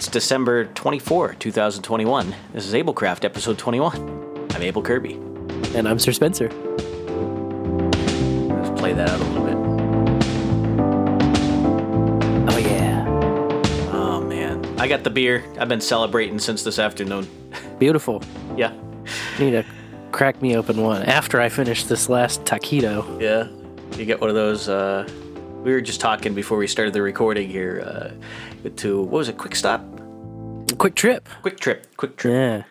It's December 24, 2021. This is Ablecraft, episode 21. I'm Abel Kirby. And I'm Sir Spencer. Let's play that out a little bit. Oh, yeah. Oh, man. I got the beer. I've been celebrating since this afternoon. Beautiful. Yeah. Need to crack me open one after I finish this last taquito. Yeah. You get one of those. Uh, we were just talking before we started the recording here uh, to, what was it, Quick Stop? QuikTrip. Quick Trip. QuikTrip. Yeah.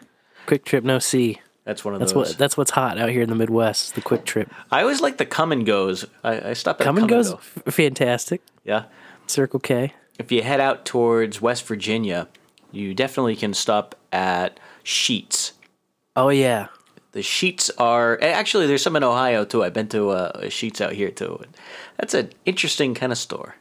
QuikTrip, no C. That's one of That's those. what that's what's hot out here in the Midwest. The QuikTrip. I always like the Kum & Go's. I, I stop at Kum & Go's, f- fantastic. Yeah. Circle K. If you head out towards West Virginia, you definitely can stop at Sheetz. Oh yeah. The Sheetz are actually there's some in Ohio too. I've been to uh, Sheetz out here too. That's an interesting kind of store.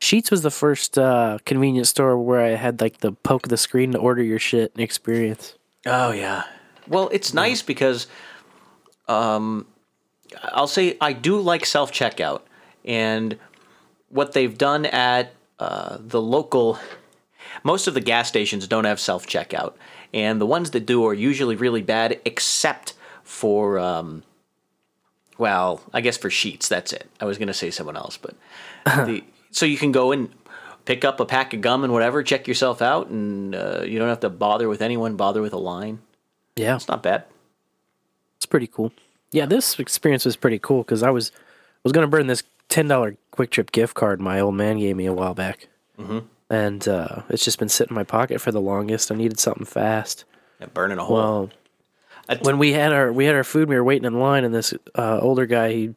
Sheetz was the first uh, convenience store where I had like the poke the screen to order your shit experience. Oh yeah. Well, it's nice because, um, I'll say I do like self checkout, and what they've done at uh, the local, most of the gas stations don't have self checkout, and the ones that do are usually really bad, except for, um, well, I guess for Sheetz. That's it. I was gonna say someone else, but the so you can go and pick up a pack of gum and whatever, check yourself out, and uh, you don't have to bother with anyone, bother with a line. Yeah. It's not bad. It's pretty cool. Yeah, this experience was pretty cool because I was was gonna burn this ten dollar QuikTrip gift card my old man gave me a while back, mm-hmm. And uh, it's just been sitting in my pocket for the longest. I needed something fast. Yeah, burning a hole. Well, I- when we had our we had our food, we were waiting in line, and this uh, older guy he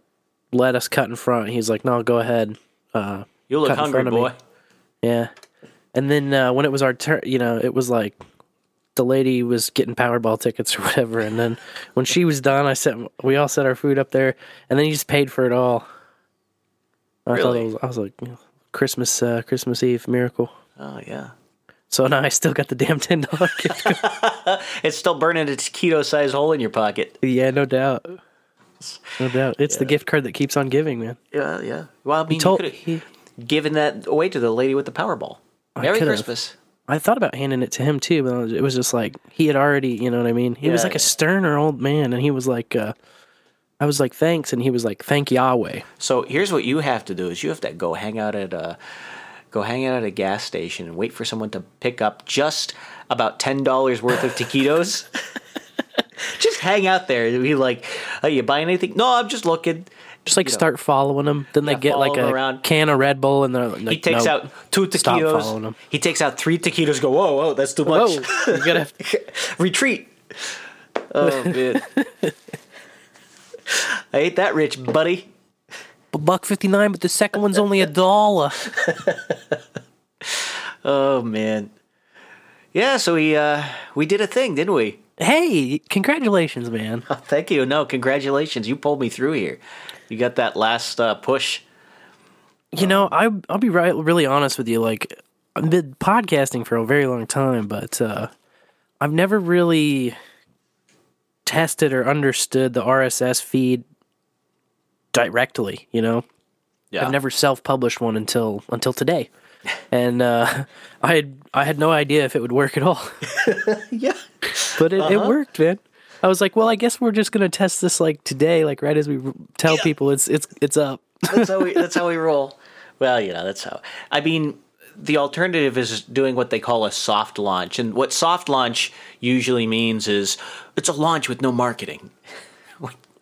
let us cut in front. He's like, "No, go ahead." Uh, you look hungry, of me. boy. yeah, and then uh, when it was our turn, you know, it was like the lady was getting Powerball tickets or whatever, and then when she was done, I set we all set our food up there, and then he just paid for it all. I Really? was, I was like, Christmas, uh, Christmas Eve miracle. Oh yeah. So now I still got the damn ten dollar gift card. It's still burning its keto sized hole in your pocket. yeah, no doubt, no doubt. It's the gift card that keeps on giving, man. Yeah, yeah. Well, I mean, told- you could have given that away to the lady with the Powerball. Merry. Christmas. I thought about handing it to him too, but it was just like he had already, you know what I mean. He was like yeah. a sterner old man, and he was like, uh, I was like, thanks, and he was like, thank Yahweh. So here's what you have to do: is you have to go hang out at a go hang out at a gas station and wait for someone to pick up just about ten dollars worth of taquitos. just hang out there and be like, "Are you buying anything?" No, I'm just looking. Just like You know. start following him. Then they get like a around. can of Red Bull, and they're like, He takes "No." out two Stop taquitos. He takes out three taquitos. Go, whoa, whoa, that's too much. Whoa, you gotta. Retreat. Oh man. I ain't that rich, buddy. a buck fifty nine, but the second one's only a dollar. Oh man. Yeah, so we uh we did a thing, didn't we? Hey, congratulations, man! Oh, thank you. No, congratulations. You pulled me through here. You got that last uh, push. You know, I I'll be right, really honest with you. Like, I've been podcasting for a very long time, but uh, I've never really tested or understood the RSS feed directly. You know, Yeah. I've never self-published one until until today, and uh, I had I had no idea if it would work at all. Yeah. but it, it worked, man. I was like, well, I guess we're just gonna test this like today, like right as we tell Yeah. people it's it's it's up. That's how we that's how we roll. Well, you know, that's how. I mean, the alternative is doing what they call a soft launch. And what soft launch usually means is it's a launch with no marketing.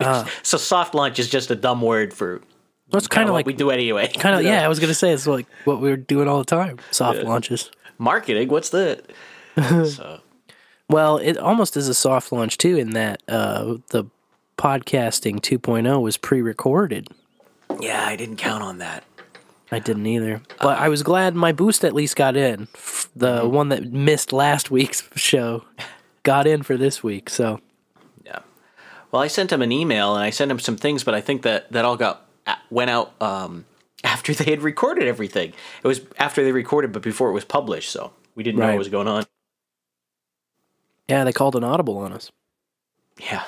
so soft launch is just a dumb word for That's kind of like we do anyway. kind of You know? yeah. I was gonna say it's like what we are doing all the time. Soft launches. Marketing, what's that? so Well, it almost is a soft launch too, in that uh, the podcasting 2.0 was pre-recorded. yeah, I didn't count on that. I didn't either, but I was glad my boost at least got in. The one that missed last week's show got in for this week. So Yeah. Well, I sent him an email and I sent him some things, but I think that that all got went out um, after they had recorded everything. It was after they recorded, but before it was published, so we didn't know what was going on. yeah, they called an audible on us. Yeah.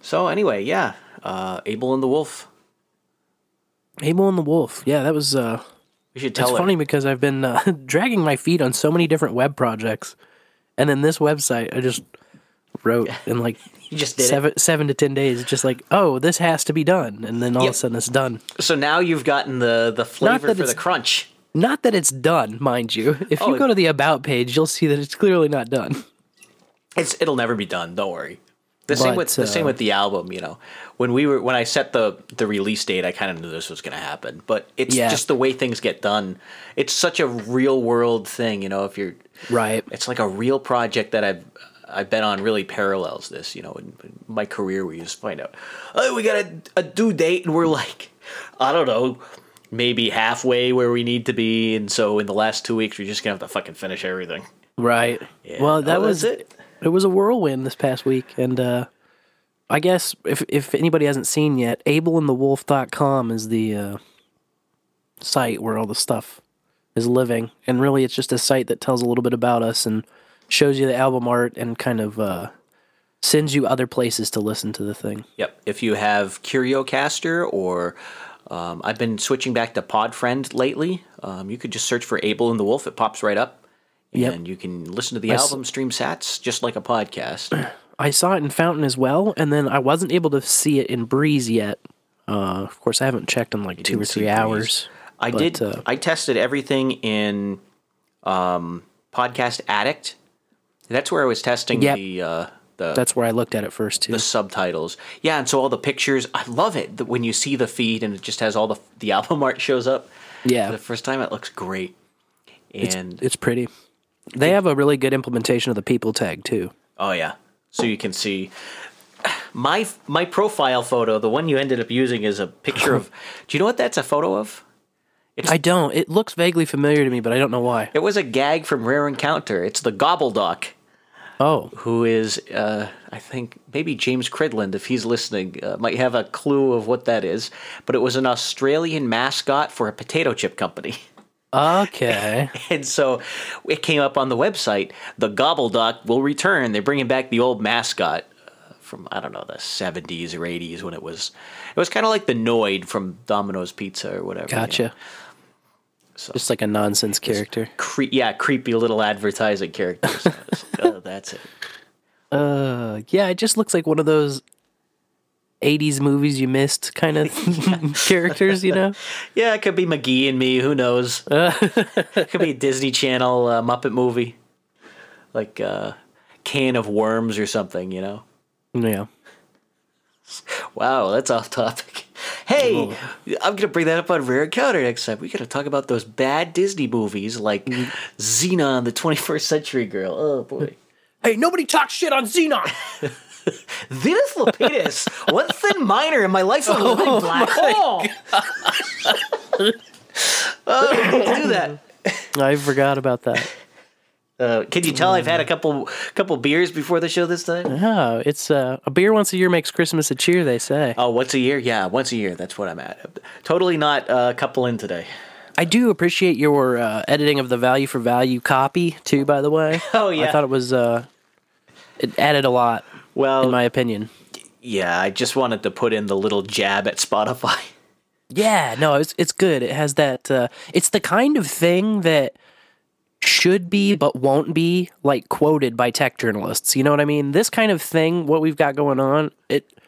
So anyway, yeah, uh, Abel and the Wolf. Abel and the Wolf. Yeah, that was uh We should It's tell her. funny because I've been uh, dragging my feet on so many different web projects, and then this website I just wrote in like You just did seven seven to ten days, just like oh this has to be done, and then all Yep. of a sudden it's done. So now you've gotten the the flavor for the crunch. Not that it's done, mind you. If Oh, you go to the about page, you'll see that it's clearly not done. It's it'll never be done. Don't worry. The same But, with the same uh, with the album. You know, when we were when I set the the release date, I kind of knew this was going to happen. But it's Yeah. just the way things get done. It's such a real world thing. You know, if you're Right. it's like a real project that I've I've been on really parallels this. You know, in, in my career, we just find out, oh, we got a, a due date, and we're like, I don't know, maybe halfway where we need to be, and so in the last two weeks, we're just gonna have to fucking finish everything. Right. Yeah. Well, that Oh, was it. It was a whirlwind this past week, and uh, I guess if if anybody hasn't seen yet, ableandthewolf.com is the uh, site where all the stuff is living, and really, it's just a site that tells a little bit about us and shows you the album art and kind of uh, sends you other places to listen to the thing. Yep. If you have CurioCaster or um, I've been switching back to Podfriend lately, um, you could just search for Abel and the Wolf. It pops right up. And you can listen to the I s- album stream sats just like a podcast. I saw it in Fountain as well, and then I wasn't able to see it in Breez yet. Uh, of course, I haven't checked in like two or three hours. I But, did. uh, I tested everything in um, Podcast Addict. That's where I was testing Yep. the uh, the That's where I looked at it first too. the subtitles. Yeah, and so all the pictures. I love it that when you see the feed and it just has all the the album art shows up. Yeah, The first time it looks great. And It's pretty. They have a really good implementation of the people tag too. Oh yeah. So you can see my my profile photo, the one you ended up using is a picture of Do you know what that's a photo of? I don't. It looks vaguely familiar to me, but I don't know why. It was a gag from Rare Encounter. It's the Gobbledok, Oh, who is uh, I think maybe James Cridland if he's listening uh, might have a clue of what that is, but it was an Australian mascot for a potato chip company. okay. And so it came up on the website. The Gobbledok will return. They're bringing back the old mascot uh, from I don't know the seventies or eighties when it was. It was kind of like the Noid from Domino's Pizza or whatever. you know. Gotcha. Just like a nonsense character. Cre- yeah, creepy little advertising characters. So oh, that's it. Uh, yeah, it just looks like one of those '80s movies you missed kind of characters, you know? Yeah, it could be McGee and me. Who knows? it could be a Disney Channel uh, Muppet movie, like uh, Can of Worms or something. You know. Yeah. Wow, that's off topic. Hey, I'm gonna bring that up on Rare Encounter next time. We gotta talk about those bad Disney movies like Xena and the 21st Century Girl. Oh boy, Hey, nobody talks shit on Zenon. Zetus Lapetus, one thin minor in my life of a living black hole. oh, do that. I forgot about that. Uh, can you tell I've had a couple couple beers before the show this time? Oh, it's uh, a beer once a year makes Christmas a cheer. They say. Oh, once a year? Yeah, once a year. That's what I'm at. Totally not uh, a couple in today. I do appreciate your uh, editing of the value for value copy too. By the way, Oh, yeah. I thought it was uh, it added a lot Well, in my opinion. yeah, I just wanted to put in the little jab at Spotify. Yeah, no, it's it's good. It has that. Uh, it's the kind of thing that should be but won't be like quoted by tech journalists. You know what I mean? This kind of thing, what we've got going on, it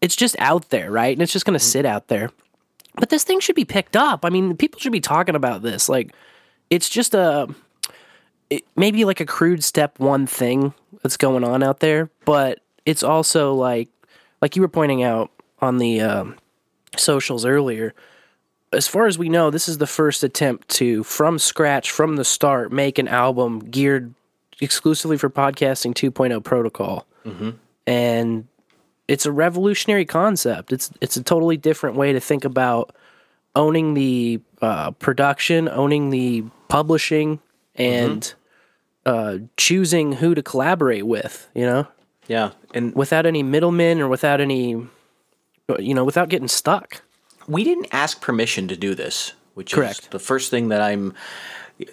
it's just out there, right? And it's just going to sit out there. But this thing should be picked up. I mean, people should be talking about this. Like, it's just a it, maybe like a crude step one thing that's going on out there, but it's also like like you were pointing out on the um, socials earlier. As far as we know, this is the first attempt to, from scratch, from the start, make an album geared exclusively for podcasting 2.0 protocol. And it's a revolutionary concept. It's it's a totally different way to think about owning the uh, production, owning the publishing, and uh, choosing who to collaborate with. You know, Yeah, and without any middlemen or without any, you know, without getting stuck. we didn't ask permission to do this, which is Correct. the first thing that I'm.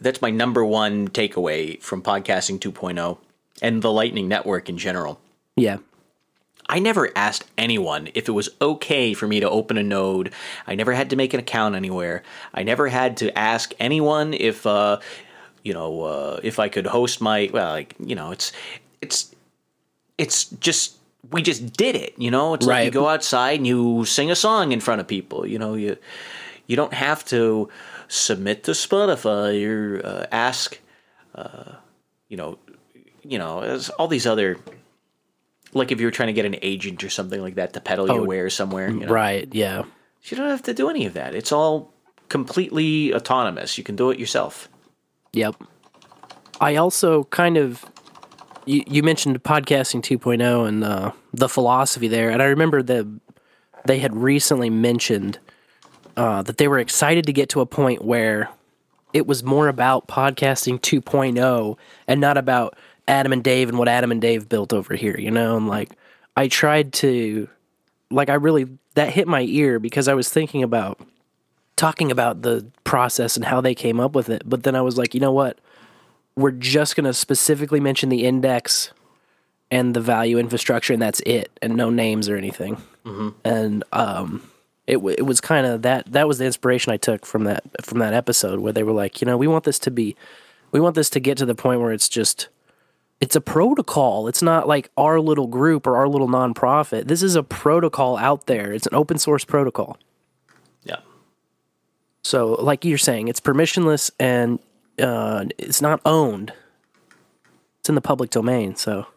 That's my number one takeaway from podcasting 2.0 and the Lightning Network in general. Yeah, I never asked anyone if it was okay for me to open a node. I never had to make an account anywhere. I never had to ask anyone if, uh, you know, uh, if I could host my. Well, like you know, it's it's it's just we just did it. You know, it's like you go outside and you sing a song in front of people. You know, you you don't have to submit to Spotify or uh, ask. Uh, you know, you know, all these other. Like if you were trying to get an agent or something like that to peddle your Oh, wares somewhere, you know? Right. Yeah. You don't have to do any of that. It's all completely autonomous. You can do it yourself. Yep. I also kind of you, you mentioned podcasting 2.0 and uh, the philosophy there, and I remember that they had recently mentioned uh, that they were excited to get to a point where it was more about podcasting 2.0 and not about Adam and Dave and what Adam and Dave built over here, you know? And like, I tried to, like, I really, that hit my ear because I was thinking about talking about the process and how they came up with it. But then I was like, you know what? We're just going to specifically mention the index and the value infrastructure, and that's it, and no names or anything. And um, it w- it was kind of that that was the inspiration I took from that from that episode where they were like, you know, we want this to be, we want this to get to the point where it's just. It's a protocol. It's not like our little group or our little nonprofit. This is a protocol out there. It's an open source protocol. Yeah. So, like you're saying, it's permissionless and uh, it's not owned. It's in the public domain. So,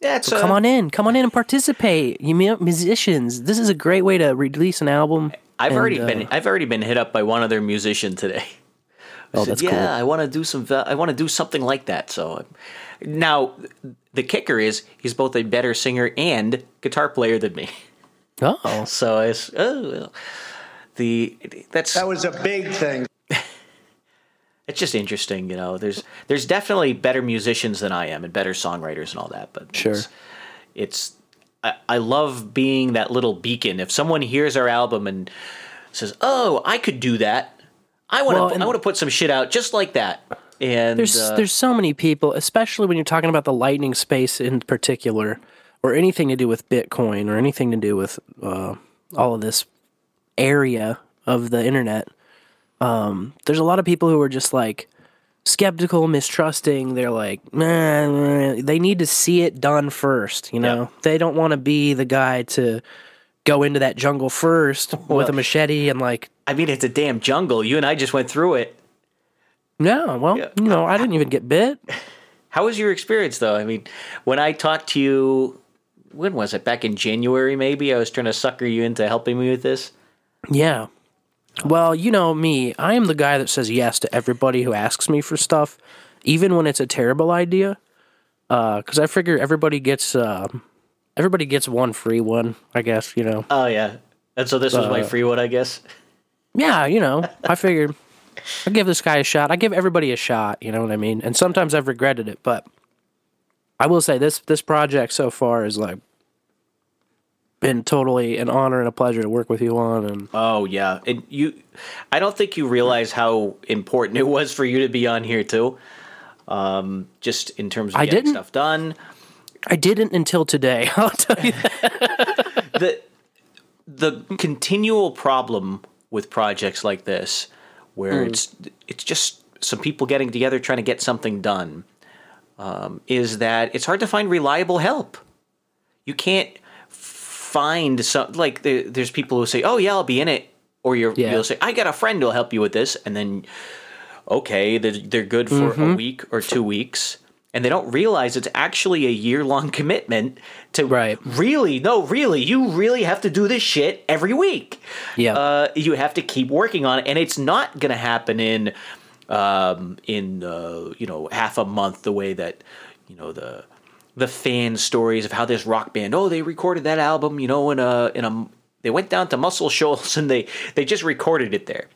Yeah, it's come on in, come on in and participate. You musicians, this is a great way to release an album. I've and, already uh, been I've already been hit up by one other musician today. Oh, Said, that's yeah, cool. I want to do some. I want to do something like that. So, now the kicker is he's both a better singer and guitar player than me. Oh, So I s- oh the that's That was a big thing. It's just interesting, you know. There's there's definitely better musicians than I am and better songwriters and all that, but Sure. it's, it's I, I love being that little beacon. If someone hears our album and says, "Oh, I could do that," I want to Well, I want to put some shit out just like that. And there's uh, there's so many people, especially when you're talking about the Lightning space in particular, or anything to do with Bitcoin, or anything to do with uh, all of this area of the internet. Um, there's a lot of people who are just like skeptical, mistrusting. They're like, nah, nah, they need to see it done first. You know, Yeah. they don't want to be the guy to go into that jungle first with a machete and like I mean, it's a damn jungle. You and I just went through it. no, well, Yeah. you know, I didn't even get bit. How was your experience, though? I mean, when I talked to you, when was it? Back in January, maybe. I was trying to sucker you into helping me with this. Yeah. Well, you know me. I am the guy that says yes to everybody who asks me for stuff, even when it's a terrible idea. Because I figure everybody gets um everybody gets one free one. I guess you know. Oh yeah, and so this was Uh, my free one, I guess. Yeah, you know. I figured I give this guy a shot. I give everybody a shot. You know what I mean? And sometimes I've regretted it, but I will say this this project so far is like been totally an honor and a pleasure to work with you on and Oh yeah, and you, I don't think you realize how important it was for you to be on here too. Um, just in terms of I getting didn't- stuff done. I didn't until today. I'll tell you that. the the continual problem with projects like this where it's it's just some people getting together trying to get something done um, is that it's hard to find reliable help you can't find some like there, there's people who say oh yeah i'll be in it or you're, Yeah. you'll say i got a friend who'll help you with this and then okay they're, they're good for a week or two weeks and they don't realize it's actually a year long commitment to Right. really no really you really have to do this shit every week Yeah. uh, you have to keep working on it and it's not going to happen in um, in uh, you know half a month the way that you know the the fan stories of how this rock band oh they recorded that album you know in a in a they went down to Muscle Shoals and they they just recorded it there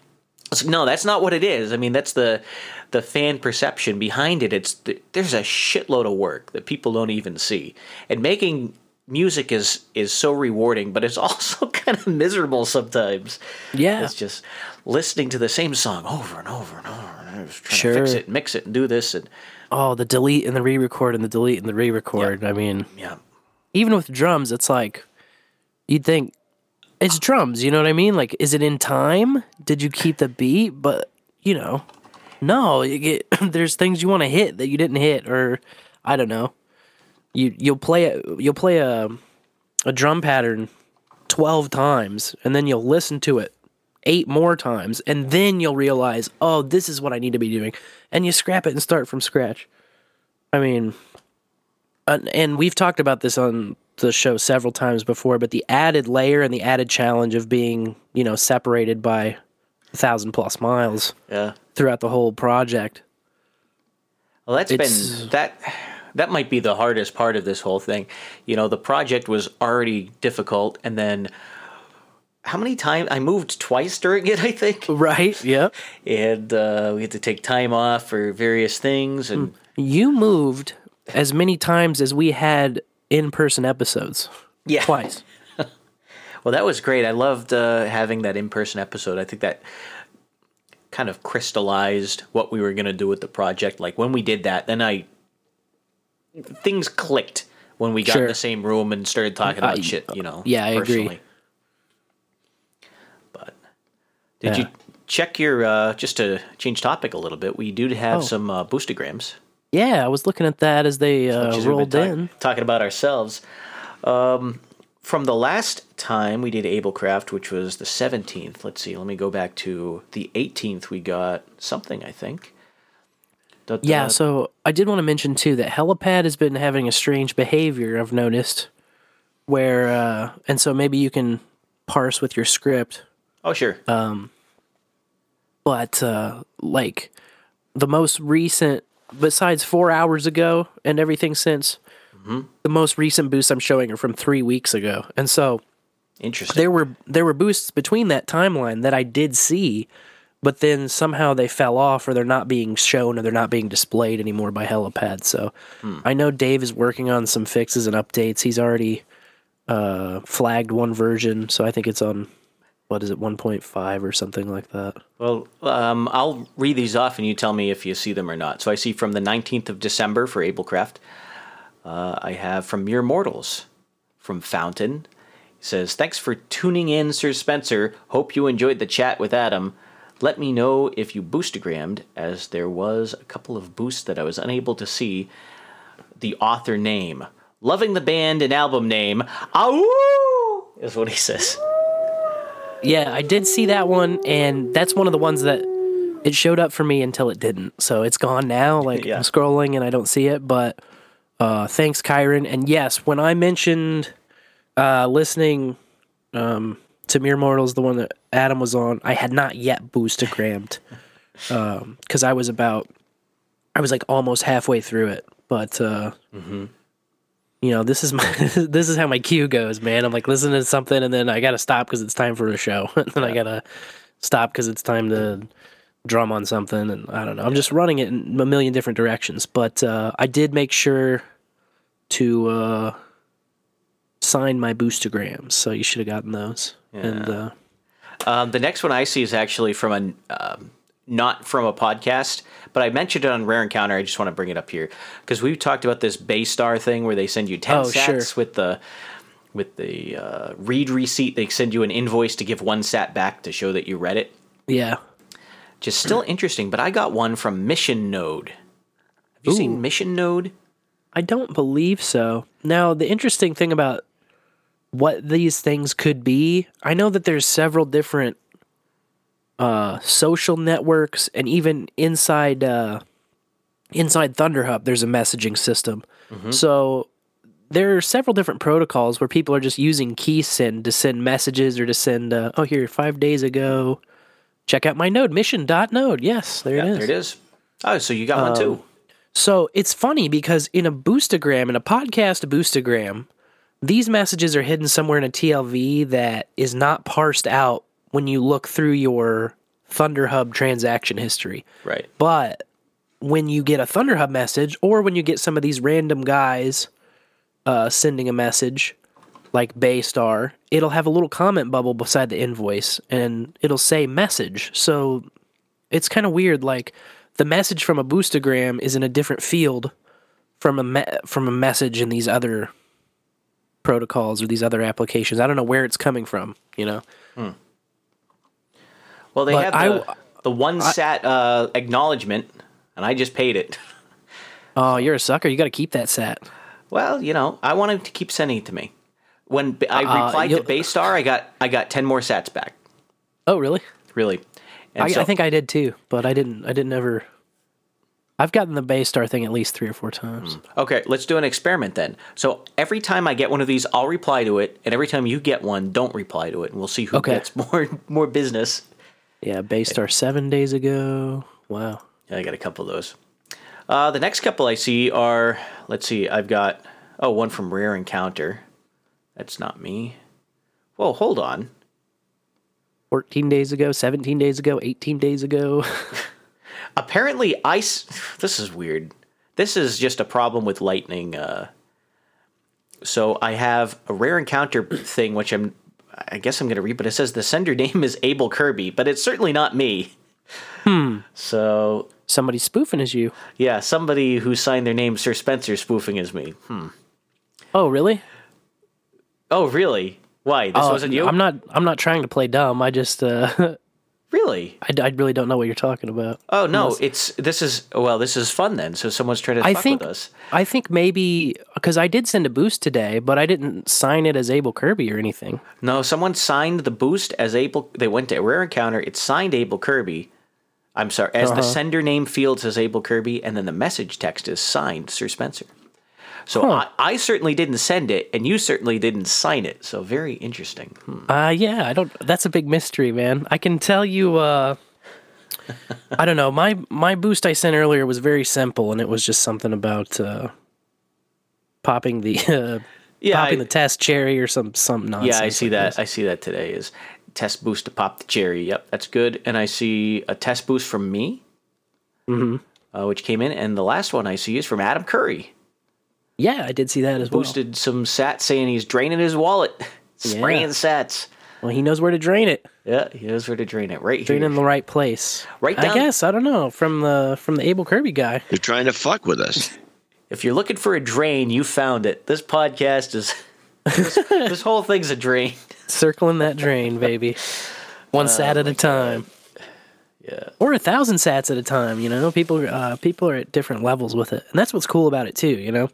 it's like, no, that's not what it is. I mean, that's the the fan perception behind it. It's there's a shitload of work that people don't even see, and making music is is so rewarding, but it's also kind of miserable sometimes. Yeah. it's just listening to the same song over and over and over, and just trying to fix it, and mix it, and do this, and Oh, the delete and the re-record and the delete and the re-record. I mean, yeah, even with drums, it's like you'd think it's drums. You know what I mean? Like, is it in time? Did you keep the beat? But you know, no. You get, there's things you want to hit that you didn't hit, or I don't know. You you'll play a you'll play a a drum pattern twelve times, and then you'll listen to it eight more times, and then you'll realize, oh, this is what I need to be doing, and you scrap it and start from scratch. I mean, and, and we've talked about this on the show several times before, but the added layer and the added challenge of being, you know, separated by a thousand plus miles Yeah. throughout the whole project. Well, that's It's- been that. That might be the hardest part of this whole thing. You know, the project was already difficult, and then how many times I moved twice during it? I think, Right? Yeah. and uh, we had to take time off for various things, and You moved as many times as we had in person episodes. yeah, Twice. Well, that was great. I loved uh, having that in-person episode. I think that kind of crystallized what we were going to do with the project. Like when we did that, then I things clicked when we got in the same room and started talking about I- shit. You know, yeah, I agree. personally. But did Yeah. you check your uh, just to change topic a little bit? We do have Oh. some uh, boostograms. Yeah, I was looking at that as they uh, been rolled talk- in. talking about ourselves. Um, from the last time we did Ablecraft, which was the 17th, let's see, let me go back to the 18th. We got something, I think. Da- da- Yeah, so I did want to mention too that Helipad has been having a strange behavior. I've noticed, where uh, and so maybe you can parse with your script, oh, sure. but uh, like the most recent, besides four hours ago and everything since, the most recent boosts I'm showing are from three weeks ago, and so Interesting. there were there were boosts between that timeline that I did see, but then somehow they fell off or they're not being shown or they're not being displayed anymore by Helipad. So I know Dave is working on some fixes and updates. He's already uh, flagged one version, so I think it's on what is it 1.5 or something like that. Well, um, I'll read these off and you tell me if you see them or not. So I see from the 19th of December for Ablecraft. Uh, I have from Mere Mortals from Fountain. He says, Thanks for tuning in, Sir Spencer. Hope you enjoyed the chat with Adam. Let me know if you boostogrammed, as there was a couple of boosts that I was unable to see the author name. Loving the band and album name. Ow! Is what he says. Yeah, I did see that one, and that's one of the ones that it showed up for me until it didn't. So it's gone now. Like Yeah. I'm scrolling and I don't see it, but uh, thanks, Kyron. And yes, when I mentioned uh, listening um, to Mere Mortals, the one that Adam was on, I had not yet boostogrammed because I was about, I was like almost halfway through it. But uh, you know, this is my this is how my queue goes, man. I'm like listening to something, and then I gotta stop because it's time for a show, and then I gotta stop because it's time to drum on something, and I don't know. I'm just running it in a million different directions, but uh, I did make sure to uh, sign my boostograms, so you should have gotten those. And uh, Um, the next one I see is actually from a um, not from a podcast, but I mentioned it on Rare Encounter. I just want to bring it up here because we've talked about this Baystar thing where they send you ten Oh, sats sure. with the with the uh, read receipt. They send you an invoice to give one sat back to show that you read it. yeah, Just still interesting. But I got one from Mission Node. Have you seen Mission Node? I don't believe so. Now, the interesting thing about what these things could be, I know that there's several different uh, social networks, and even inside uh, inside Thunderhub, there's a messaging system. So there are several different protocols where people are just using KeySend to send messages or to send, uh, oh, here, five days ago, check out my node, mission dot node. Yes, there it is. There it is. Oh, so you got one too. So it's funny because in a boostagram, in a podcast boostagram, these messages are hidden somewhere in a TLV that is not parsed out when you look through your Thunderhub transaction history. Right. But when you get a Thunderhub message, or when you get some of these random guys uh, sending a message, like Baystar, it'll have a little comment bubble beside the invoice, and it'll say message. So it's kind of weird. Like the message from a boostagram is in a different field from a me- from a message in these other protocols or these other applications. I don't know where it's coming from. You know. Well, they But have the, w- the one sat uh, acknowledgement, and I just paid it. Oh, you're a sucker. You got to keep that sat. Well, you know, I wanted to keep sending it to me. When I Uh, replied to you'll- Baystar, I got I got ten more sats back. Oh, really? Really, I, so- I think I did too, but I didn't. I didn't ever. I've gotten the Baystar thing at least three or four times. Okay, let's do an experiment then. So every time I get one of these, I'll reply to it, and every time you get one, don't reply to it, and we'll see who Okay. gets more more business. Yeah, Baystar seven days ago. Wow. Yeah, I got a couple of those. Uh, the next couple I see are, let's see, I've got oh one from Rare Encounter. That's not me. Whoa, hold on. 14 days ago, 17 days ago, 18 days ago. Apparently, I. s- This is weird. This is just a problem with Lightning. Uh, so I have a rare encounter thing, which I'm. I guess I'm going to read, but it says the sender name is Abel Kirby, but it's certainly not me. Hmm. So Somebody spoofing is you. yeah, somebody who signed their name Sir Spencer spoofing is me. Hmm. Oh, really? Oh, really? Why? This Oh, wasn't you? I'm not. I'm not trying to play dumb. I just. Uh, Really? I, I really don't know what you're talking about. Oh no! It's this is well. This is fun then. So someone's trying to I fuck think. with us. I think maybe because I did send a boost today, but I didn't sign it as Abel Kirby or anything. No, someone signed the boost as Abel. They went to a rare encounter. It signed Abel Kirby. I'm sorry, as Uh-huh. the sender name field says Abel Kirby, and then the message text is signed Sir Spencer. So Huh. I, I certainly didn't send it, and you certainly didn't sign it. So very interesting. Hmm. Uh yeah, I don't that's a big mystery, man. I can tell you uh I don't know. My my boost I sent earlier was very simple and it was just something about uh popping the uh Yeah, popping I- the test cherry or some some nonsense. Yeah, I see like that. this. I see that today. Is test boost to pop the cherry. Yep, that's good. And I see a test boost from me, mm-hmm. uh, which came in, and the last one I see is from Adam Curry. Yeah, I did see that as well. Boosted some sats, saying he's draining his wallet, spraying sats. Well, he knows where to drain it. Yeah, he knows where to drain it. Right Drain here. in the right place. Right I guess I don't know from the from the Abel Kirby guy. You're trying to fuck with us. If you're looking for a drain, you found it. This podcast is. this, this whole thing's a drain. Circling that drain, baby. One sat at a time. Yeah. Or a thousand sats at a time, you know. People uh people are at different levels with it. And that's what's cool about it too, you know.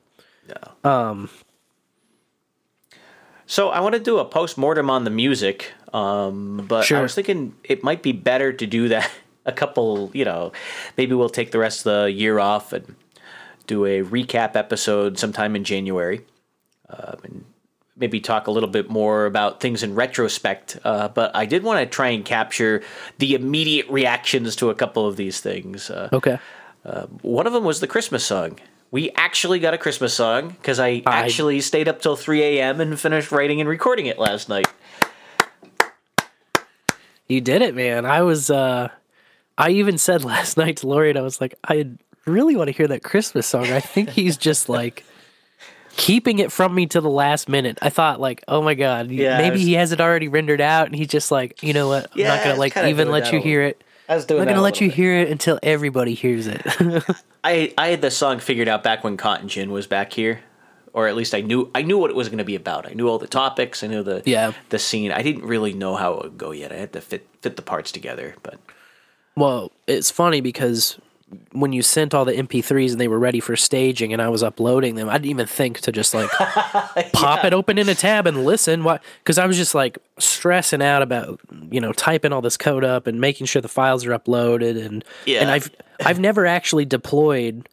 So I want to do a post mortem on the music, um, but I was thinking it might be better to do that a couple. You know, maybe we'll take the rest of the year off and do a recap episode sometime in January, um, and maybe talk a little bit more about things in retrospect. Uh, but I did want to try and capture the immediate reactions to a couple of these things. Uh, Okay. one of them was the Christmas song. We actually got a Christmas song because I, I- actually stayed up till 3 a.m. and finished writing and recording it last night. You did it, man. I was uh I even said last night to Lori and I was like, I really want to hear that Christmas song. I think he's just like keeping it from me to the last minute. I thought like, oh my god, Yeah, maybe was- he has it already rendered out and he's just like, you know what? I'm Yeah, not gonna like even let you hear it. I was doing I'm not gonna let you bit. hear it until everybody hears it. I, I had the song figured out back when Cotton Gin was back here, or at least I knew I knew what it was going to be about. I knew all the topics. I knew the Yeah. the scene. I didn't really know how it would go yet. I had to fit fit the parts together. But Well, it's funny because when you sent all the MP3s and they were ready for staging and I was uploading them, I didn't even think to just like pop it open in a tab and listen. Why? Because I was just like stressing out about you know typing all this code up and making sure the files are uploaded and Yeah. and I've I've never actually deployed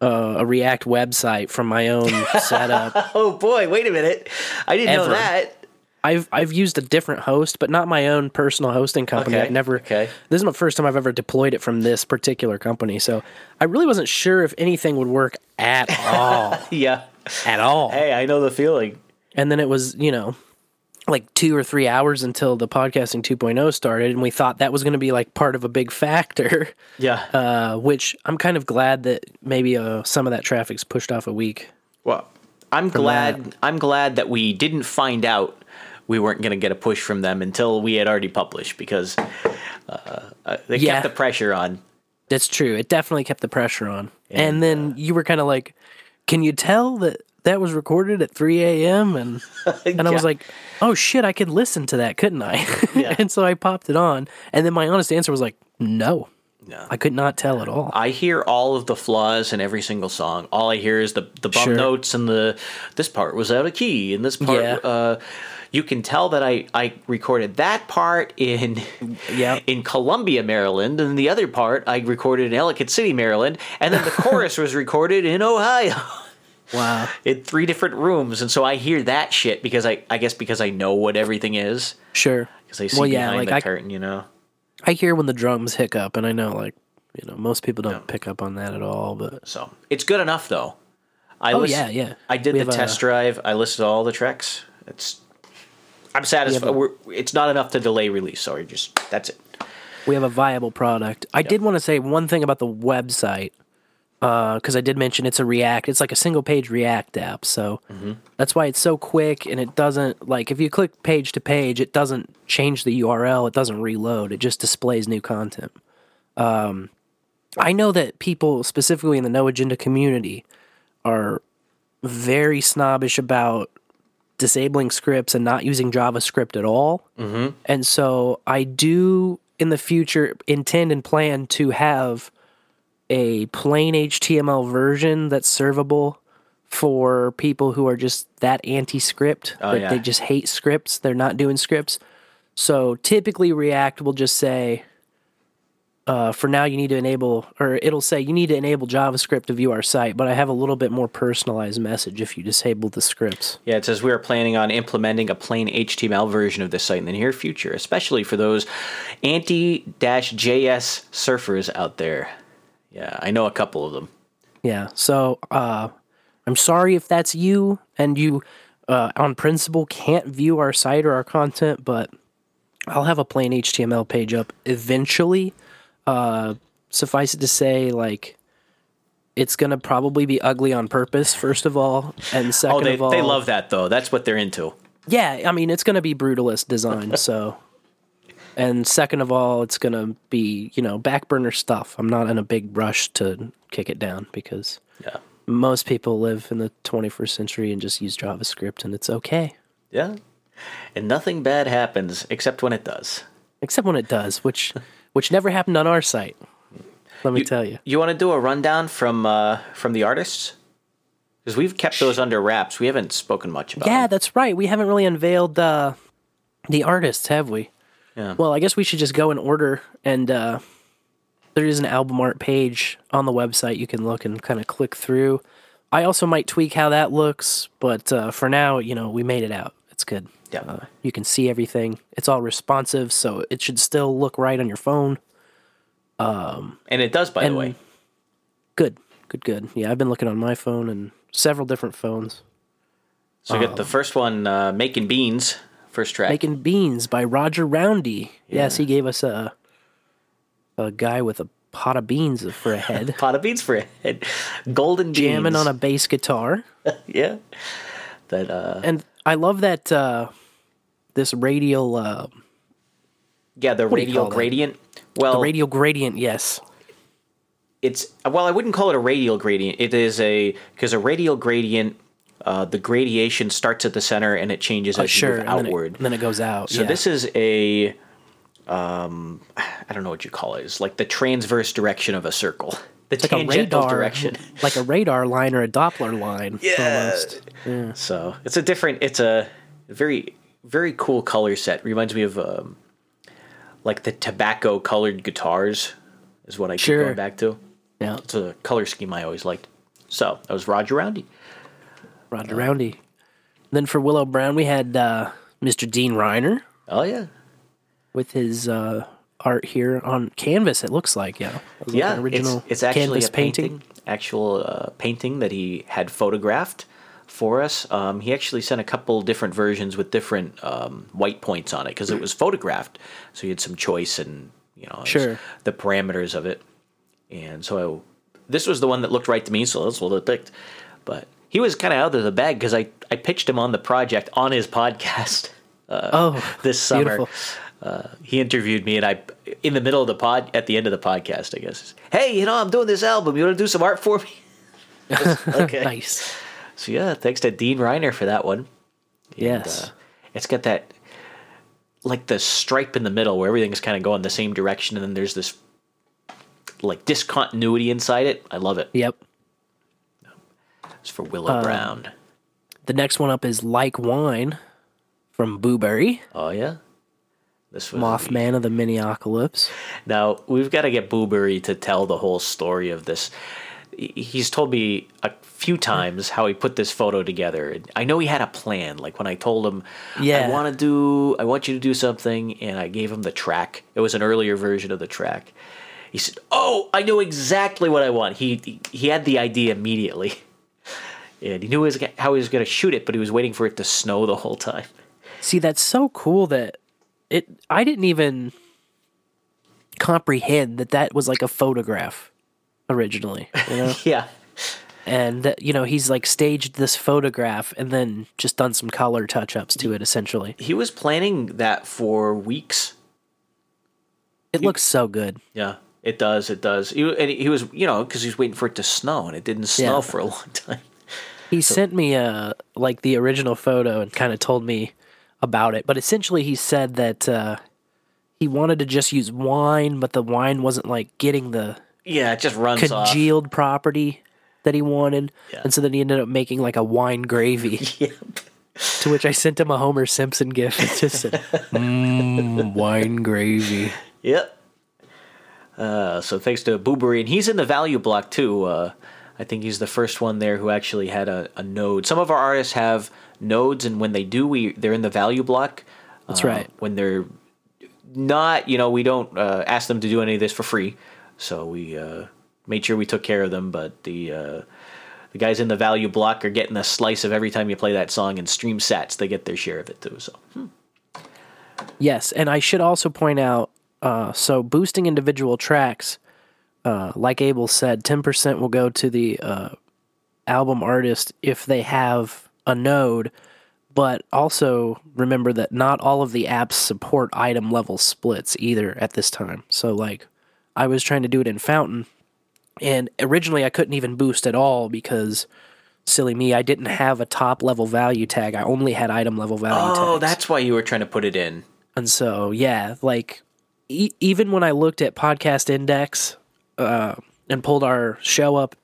uh, a React website from my own setup. oh boy, wait a minute! I didn't know that. I've I've used a different host, but not my own personal hosting company. Okay, I've never. okay. This is the first time I've ever deployed it from this particular company, so I really wasn't sure if anything would work at all, Yeah. at all. Hey, I know the feeling. And then it was, you know, like two or three hours until the podcasting 2.0 started, and we thought that was going to be like part of a big factor. Yeah. Uh, which I'm kind of glad that maybe uh, some of that traffic's pushed off a week. Well, I'm glad. I'm glad that we didn't find out we weren't going to get a push from them until we had already published because uh, uh, they Yeah. kept the pressure on. That's true. It definitely kept the pressure on. And then you were kind of like, can you tell that that was recorded at 3 a.m. and and I was like, oh shit, I could listen to that, couldn't I? Yeah. and so I popped it on, and then my honest answer was like, no, No. I could not tell at all. I hear all of the flaws in every single song. All I hear is the the bum Sure. notes and the this part was out of key and this part. Yeah. Uh, you can tell that I I recorded that part in Yeah. in Columbia, Maryland, and the other part I recorded in Ellicott City, Maryland, and then the chorus was recorded in Ohio. Wow. in three different rooms, and so I hear that shit because I, I guess because I know what everything is Sure. because I see Well, yeah, behind like the I- curtain, you know. I hear when the drums hiccup, and I know like you know most people don't pick up on that at all, but So it's good enough though. I Oh, listen- yeah, yeah. I did We the a- uh, test drive. I listened to all the tracks. It's I'm satisfied. a- We're, it's not enough to delay release. So we're just that's it. we have a viable product. I did want to say one thing about the website because I did mention it's a React. It's like a single page React app, so that's why it's so quick and it doesn't like if you click page to page, it doesn't change the URL. It doesn't reload. It just displays new content. Um, I know that people specifically in the No Agenda community are very snobbish about disabling scripts and not using JavaScript at all. Mm-hmm. And so I do in the future intend and plan to have a plain HTML version that's servable for people who are just that anti script. Oh, yeah. They just hate scripts. They're not doing scripts. So typically React will just say, uh, for now you need to enable, or it'll say you need to enable JavaScript to view our site, but I have a little bit more personalized message if you disable the scripts. Yeah, it says we are planning on implementing a plain HTML version of this site in the near future, especially for those anti-JS surfers out there. Yeah, I know a couple of them. Yeah. So uh, I'm sorry if that's you and you, uh, on principle, can't view our site or our content, but I'll have a plain HTML page up eventually. Uh, suffice it to say, like, it's gonna probably be ugly on purpose, first of all, and second Oh, they of all, they love that though. That's what they're into. Yeah, I mean, it's gonna be brutalist design. so, and second of all, it's gonna be you know back burner stuff. I'm not in a big rush to kick it down because Yeah. most people live in the 21st century and just use JavaScript, and it's okay. Yeah. And nothing bad happens except when it does. Except when it does, which which never happened on our site. Let me tell you. You want to do a rundown from uh, from the artists? Because we've kept those under wraps. We haven't spoken much about. Yeah, them. that's right. We haven't really unveiled uh, the artists, have we? Yeah. Well, I guess we should just go in order, and uh, there is an album art page on the website. You can look and kind of click through. I also might tweak how that looks, but uh, for now, you know, we made it out. It's good. Yeah. Uh, you can see everything. It's all responsive, so it should still look right on your phone. and it does, by the way. Good, good, good. Yeah, I've been looking on my phone and several different phones. So we got the first one, uh, "Making Beans," first track. Making Beans by Roger Roundy. Yes, he gave us a a guy with a pot of beans for a head, pot of beans for a head. Golden jamming beans. on a bass guitar. yeah. That uh, And I love that uh, this radial uh, yeah, the radial gradient. Well, radial gradient. Yes, it's well, I wouldn't call it a radial gradient. It is a because a radial gradient, uh, the gradation starts at the center and it changes as Uh, sure. you And move then, it, outward. and then it goes out. So yeah. this is a, um, I don't know what you call it. It's like the transverse direction of a circle. The like a radar, direction. like a radar line or a Doppler line. Yeah. almost. So it's a different. It's a very very cool color set. Reminds me of um, like the tobacco colored guitars. Is what I keep going back to. Yeah, It's a color scheme I always liked. So that was Roger Roundy. Roger Roundy. Then for Willow Brown, we had uh, Mr. Dean Reiner Oh yeah, with his uh, art here on canvas. It looks like yeah, like yeah. original it's, it's actually canvas a painting, actual uh, painting that he had photographed for us. Um, he actually sent a couple different versions with different um, white points on it because it was photographed, so he had some choice and you know Sure. the parameters of it. And so this was the one that looked right to me, so that's what I picked. But he was kind of out of the bag because I, I pitched him on the project on his podcast Oh, this summer. Beautiful. Uh, he interviewed me, and I, in the middle of the pod, at the end of the podcast, I guess. Hey, you know, I'm doing this album. You want to do some art for me? okay. nice. So yeah, thanks to Dean Reiner for that one. Yes. uh, it's got that like the stripe in the middle where everything's kind of going the same direction, and then there's this like discontinuity inside it. I love it. Yep. It's for Willow Brown. The next one up is Like Wine from Booberry, Oh yeah, this was Mothman of the Miniocalypse. Now we've got to get Boobery to tell the whole story of this. He's told me a few times how he put this photo together. I know he had a plan. Like when I told him, Yeah. I want to do, I want you to do something, and I gave him the track. It was an earlier version of the track. He said, "Oh, I know exactly what I want." He he had the idea immediately, and he knew his, how he was going to shoot it, but he was waiting for it to snow the whole time. See, that's so cool that it. I didn't even comprehend that that was like a photograph originally. You know, Yeah, and that, you know he's like staged this photograph and then just done some color touch ups to it. Essentially, he was planning that for weeks. it looks so good. Yeah, it does. It does. He, and he was, you know, because he was waiting for it to snow, and it didn't snow Yeah. for a long time. He sent me uh like the original photo and kind of told me about it. But essentially, he said that uh, he wanted to just use wine, but the wine wasn't like getting the Yeah, it just runs off. congealed property that he wanted, Yeah. and so then he ended up making like a wine gravy. Yep. to which I sent him a Homer Simpson gift. It just said, mm, "Wine gravy." Yep. Uh, so thanks to Boobery, and he's in the value block too. Uh, I think he's the first one there who actually had a, a node. Some of our artists have nodes, and when they do, we they're in the value block. That's Uh, right. When they're not, you know, we don't uh, ask them to do any of this for free. So we uh, made sure we took care of them. But the uh, the guys in the value block are getting a slice of every time you play that song, and Stream Sats they get their share of it too. So Yes, and I should also point out uh, so boosting individual tracks, uh, like Abel said, 10% will go to the uh, album artist if they have a node, but also remember that not all of the apps support item level splits either at this time. So, like, I was trying to do it in Fountain, and originally I couldn't even boost at all because. Silly me, I didn't have a top level value tag. I only had item level value tags. oh, that's why you were trying to put it in. And so, yeah, like e- even when I looked at Podcast Index uh, and pulled our show up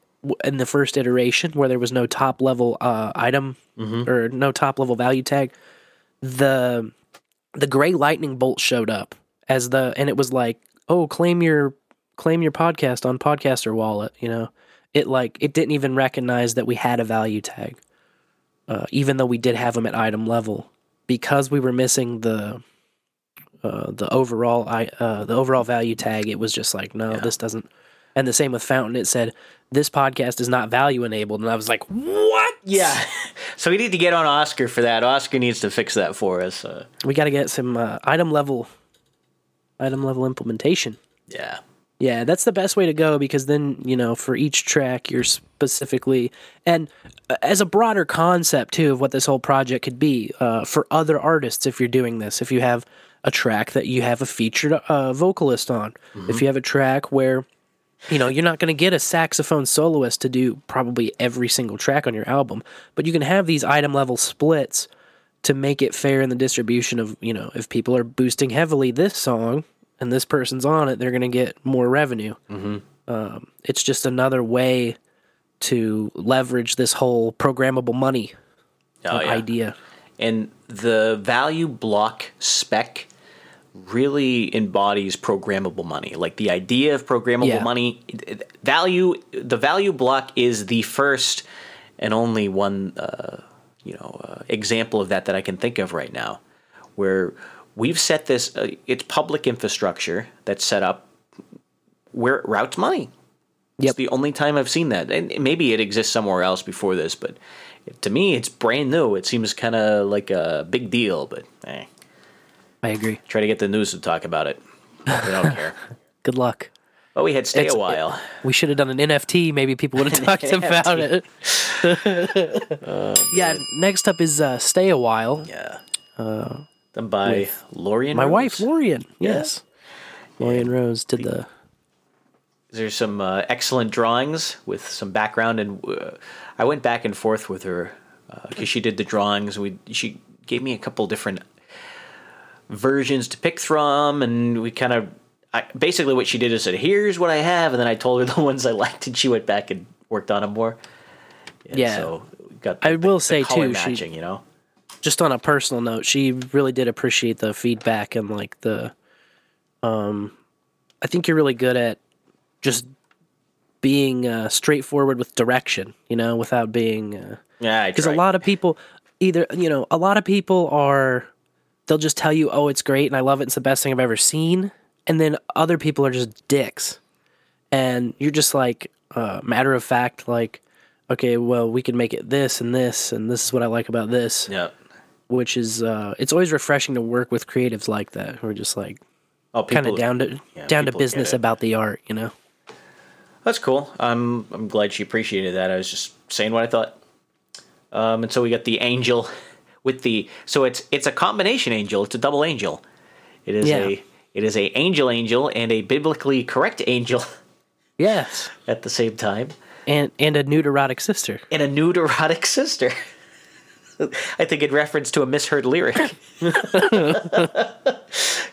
in the first iteration where there was no top level uh, item or no top level value tag, the the gray lightning bolt showed up as the and it was like, oh, claim your claim your podcast on Podcaster Wallet. You know, it like it didn't even recognize that we had a value tag, uh, even though we did have them at item level because we were missing the uh, the overall I uh, the overall value tag. It was just like, no, this doesn't. And the same with Fountain. It said this podcast is not value enabled, and I was like, what? Yeah. so we need to get on Oscar for that. Oscar needs to fix that for us. Uh, We got to get some uh, item level item level implementation. yeah. Yeah, that's the best way to go because then, you know, for each track, you're specifically, and uh, as a broader concept too of what this whole project could be uh, for other artists, if you're doing this, if you have a track that you have a featured uh, vocalist on, if you have a track where, you know, you're not going to get a saxophone soloist to do probably every single track on your album, but you can have these item level splits to make it fair in the distribution of, you know, if people are boosting heavily this song and this person's on it, they're going to get more revenue. Mm-hmm. Um, it's just another way to leverage this whole programmable money Oh, yeah. idea. And the value block spec really embodies programmable money. Like the idea of programmable Yeah. money, value, the value block is the first and only one, uh, you know, uh, example of that that I can think of right now, where we've set this. Uh, it's public infrastructure that's set up where it routes money. It's the only time I've seen that, and maybe it exists somewhere else before this, but to me, it's brand new. It seems kind of like a big deal, but eh, I agree. try to get the news to talk about it. They don't care. Good luck. Oh, we had stay It's- a while. We should have done an NFT. Maybe people would have talked about it. yeah. Next up is uh, "Stay a While." yeah. Done by Lorian. My Rose. wife, Lorian. Yes, Lorian Rose did the there's some uh, excellent drawings with some background, and uh, I went back and forth with her because she did the drawings. We she gave me a couple different versions to pick from, and we kind of I, basically what she did is said, "Here's what I have," and then I told her the ones I liked, and she went back and worked on them more. And Yeah. so we got. I will the say, color too, she- you know. just on a personal note, she really did appreciate the feedback and like the um I think you're really good at just being uh, straightforward with direction, you know, without being uh, Yeah, because a lot of people either you know a lot of people are they'll just tell you oh it's great and i love it it's the best thing i've ever seen and then other people are just dicks and you're just like uh, matter of fact like okay well we can make it this and this and this is what i like about this Yeah. which is uh, it's always refreshing to work with creatives like that who are just like Oh, kind of down to yeah, down to business about the art you know That's cool. I'm I'm glad she appreciated that. I was just saying what I thought. Um, and so we got the angel with the so it's it's a combination angel. It's a double angel. It is Yeah. a it is a angel angel and a biblically correct angel yes at the same time, and and a nude erotic sister and a nude erotic sister. I think in reference to a misheard lyric.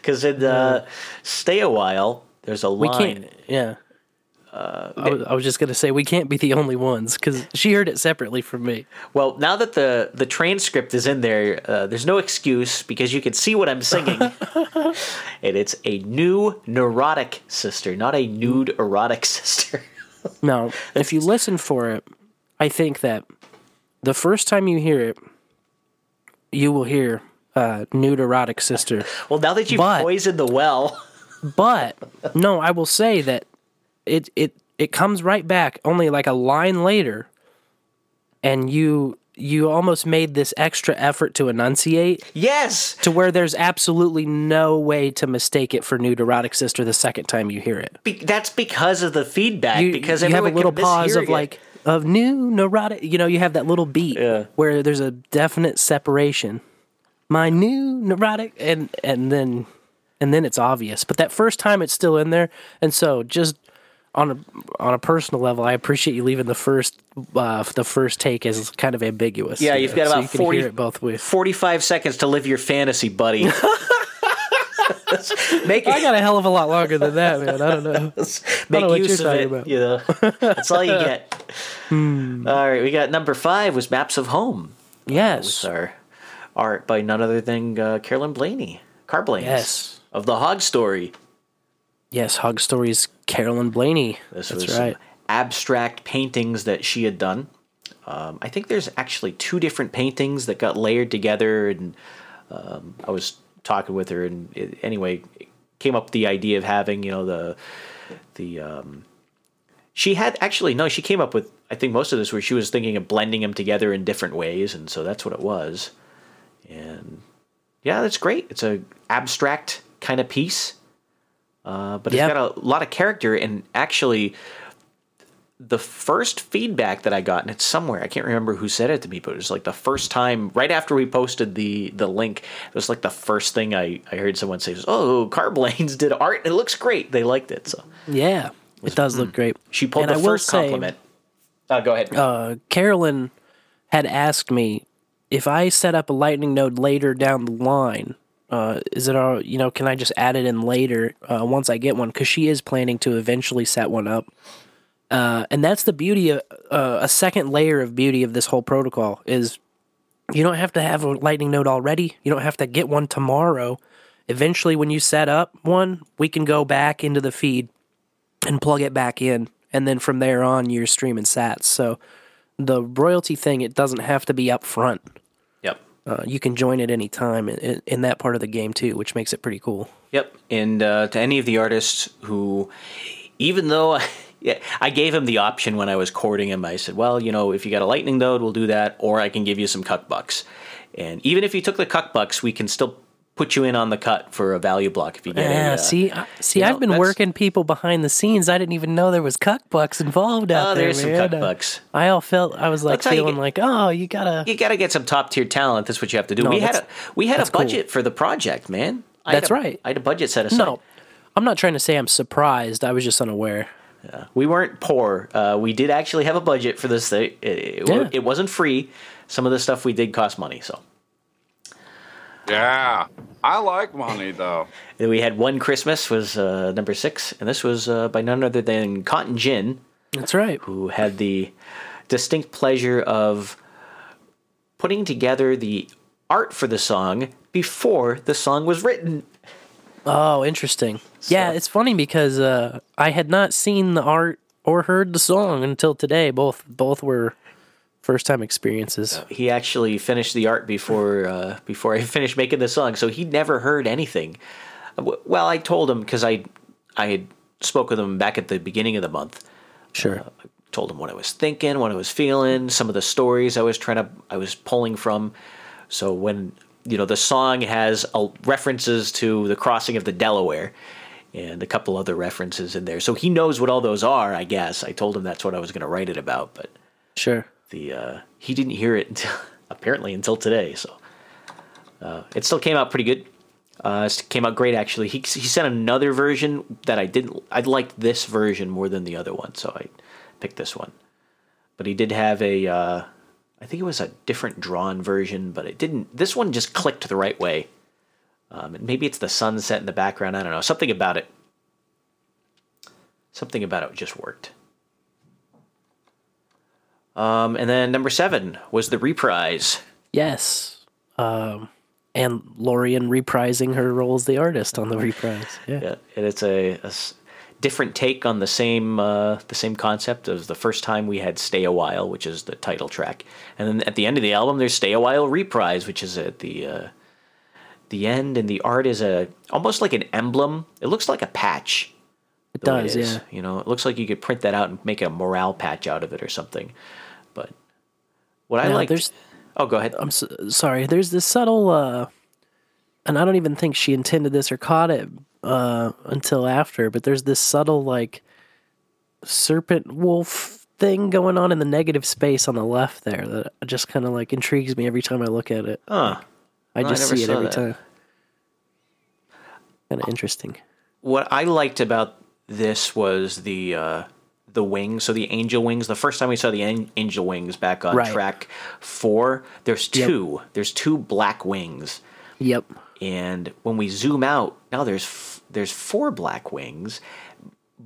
Because in uh, "Stay a While," there's a we line. can't yeah I, was, I was just gonna say we can't be the only ones because she heard it separately from me. Well, now that the the transcript is in there, uh, there's no excuse because you can see what I'm singing, and it's a new neurotic sister, not a nude erotic sister. no, if you listen for it, I think that the first time you hear it, you will hear uh, nude erotic sister. well, now that you've But- poisoned the well, But no, I will say that it it it comes right back only like a line later, and you you almost made this extra effort to enunciate yes, to where there's absolutely no way to mistake it for New erotic sister the second time you hear it. be- that's because of the feedback. you, because you have a little pause of it. like of new neurotic you know you have that little beat Yeah. where there's a definite separation my new neurotic and and then and then it's obvious but that first time it's still in there and so just on a on a personal level i appreciate you leaving the first uh the first take as kind of ambiguous Yeah, you you've know, got so about you 40 hear it both ways 45 seconds to live your fantasy, buddy. Make i got a hell of a lot longer than that man i don't know make know what use of it. about. You know, that's all you get. Hmm. All right, we got number five was Maps of Home. yes our art by none other than uh, Carolyn Blaney, Carblanes Yes. of the Hog Story. Yes hog stories carolyn blaney This that's was right abstract paintings that she had done. Um, I think there's actually two different paintings that got layered together, and um, I was talking with her, and it, anyway, it came up with the idea of having you know the the um, she had actually no, she came up with I think most of this where she was thinking of blending them together in different ways, and so that's what it was. And yeah, that's great. It's a abstract kind of piece, uh, but Yeah. it's got a lot of character. And actually, the first feedback that I got, and it's somewhere I can't remember who said it to me, but it was like the first time right after we posted the the link. It was like the first thing I I heard someone say was, "Oh, Carblanes did art, and it looks great. They liked it." So Yeah, it does look great. she pulled And the I first say, compliment. Uh, go ahead. Uh, Carolyn had asked me if I set up a lightning node later down the line. Uh, is it all you know? Can I just add it in later uh, once I get one? Because she is planning to eventually set one up. Uh, and that's the beauty of uh, a second layer of beauty of this whole protocol is you don't have to have a lightning node already. You don't have to get one tomorrow. Eventually, when you set up one, we can go back into the feed and plug it back in, and then from there on, you're streaming sats. So the royalty thing, it doesn't have to be up front. Uh, you can join at any time in, in that part of the game too, which makes it pretty cool. Yep. And uh, to any of the artists who, even though yeah, I gave him the option when I was courting him, I said, well, you know, if you got a lightning node, we'll do that, or I can give you some cuck bucks. And even if you took the cuck bucks, we can still put you in on the cut for a value block if you get Yeah, a, uh, see, I, see, I've been that's- working people behind the scenes. I didn't even know there was cuck bucks involved out Oh, there. there's some man. cuck Uh, bucks. I all felt I was like feeling get- like, oh, you gotta. You got to get some top tier talent. That's what you have to do. No, we had a we had a that's cool. budget for the project, man. I That's a- right. I had a budget set aside. No, I'm not trying to say I'm surprised. I was just unaware. Uh, we weren't poor. Uh, we did actually have a budget for this thing. It, it, Yeah. it wasn't free. Some of the stuff we did cost money. So Yeah, I like money though. Then we had one Christmas was uh, number six, and this was uh, by none other than Cotton Gin, That's right. who had the distinct pleasure of putting together the art for the song before the song was written. Oh, interesting. Yeah, it's funny because uh, I had not seen the art or heard the song until today. Both both were first time experiences. He actually finished the art before uh, before I finished making the song, so he'd never heard anything. Well, I told him because I I had spoke with him back at the beginning of the month. Sure. I told him what I was thinking, what I was feeling, some of the stories I was trying to I was pulling from. So when you know the song has uh, references to the crossing of the Delaware and a couple other references in there. So he knows what all those are, I guess. I told him that's what I was going to write it about, but Sure. The uh, he didn't hear it until apparently until today. So uh, it still came out pretty good. Uh, it came out great actually. He he sent another version that I didn't. I liked this version more than the other one, so I picked this one. But he did have a. Uh, I think it was a different drawn version, but it didn't. This one just clicked the right way. Um, and maybe it's the sunset in the background. I don't know. Something about it. Something about it just worked. Um, and then number seven was the reprise. Yes. Um, and Lorian reprising her role as the artist on the reprise. Yeah. Yeah, and it's a different take on the same uh, the same concept as the first time we had "Stay a While," which is the title track, and then at the end of the album, there's "Stay a While" reprise, which is at the uh, the end, and the art is a almost like an emblem. It looks like a patch. It does, it yeah. You know, it looks like you could print that out and make a morale patch out of it or something. But what I like, there's oh, go ahead. I'm s sorry. There's this subtle, uh, and I don't even think she intended this or caught it uh, until after. But there's this subtle, like, serpent wolf thing going on in the negative space on the left there that just kind of like intrigues me every time I look at it. Huh. I I just never see it every that. time. Kind of interesting. what I liked about this was the uh, the wings. So the angel wings. The first time we saw the an- angel wings back on Right. track four, there's Yep. two. There's two black wings, Yep. and when we zoom out, now there's f- there's four black wings,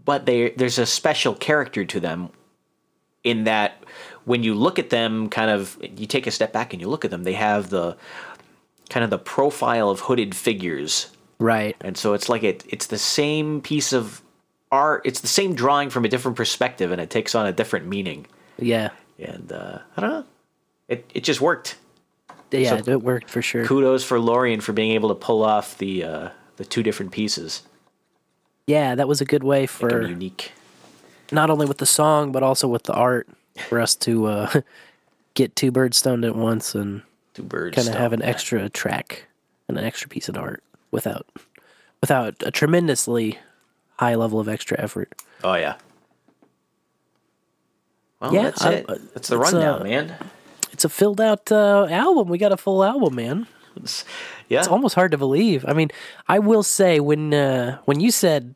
but they there's a special character to them. In that, when you look at them, kind of you take a step back and you look at them, they have the kind of the profile of hooded figures Right. and so it's like it it's the same piece of art it's the same drawing from a different perspective and it takes on a different meaning. Yeah. and uh, i don't know. It, it just worked. Yeah, So- it worked for sure. kudos for lorian for being able to pull off the uh, the two different pieces. Yeah, that was a good way for unique. not only with the song but also with the art for us to uh, get two birds stoned at once and two birds kind of have an extra track and an extra piece of art without without a tremendously high level of extra effort. oh yeah well Yeah, that's I- it uh, that's the rundown uh, man It's a filled out uh, album. We got a full album, man. It's- yeah It's almost hard to believe. I mean, I will say when uh, when you said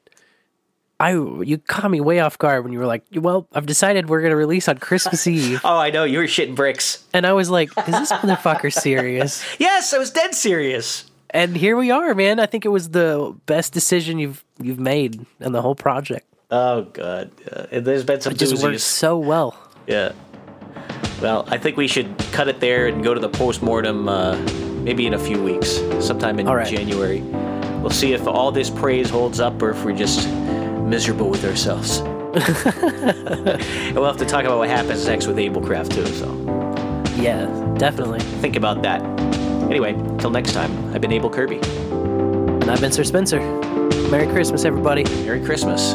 I you caught me way off guard when you were like, "Well, I've decided we're going to release on Christmas Eve." oh i know you were shitting bricks And I was like, "Is this motherfucker serious?" yes i was dead serious And here we are, man. I think it was the best decision you've you've made in the whole project. oh god uh, there's been some It just doozies. so well. Yeah. Well, I think we should cut it there and go to the postmortem uh, maybe in a few weeks, sometime in right. January. We'll see if all this praise holds up or if we're just miserable with ourselves. and we'll have to talk about what happens next with Ablecraft too, so Yeah, definitely. think about that. Anyway, till next time, I've been Abel Kirby. And I've been Sir Spencer. Merry Christmas, everybody. Merry Christmas.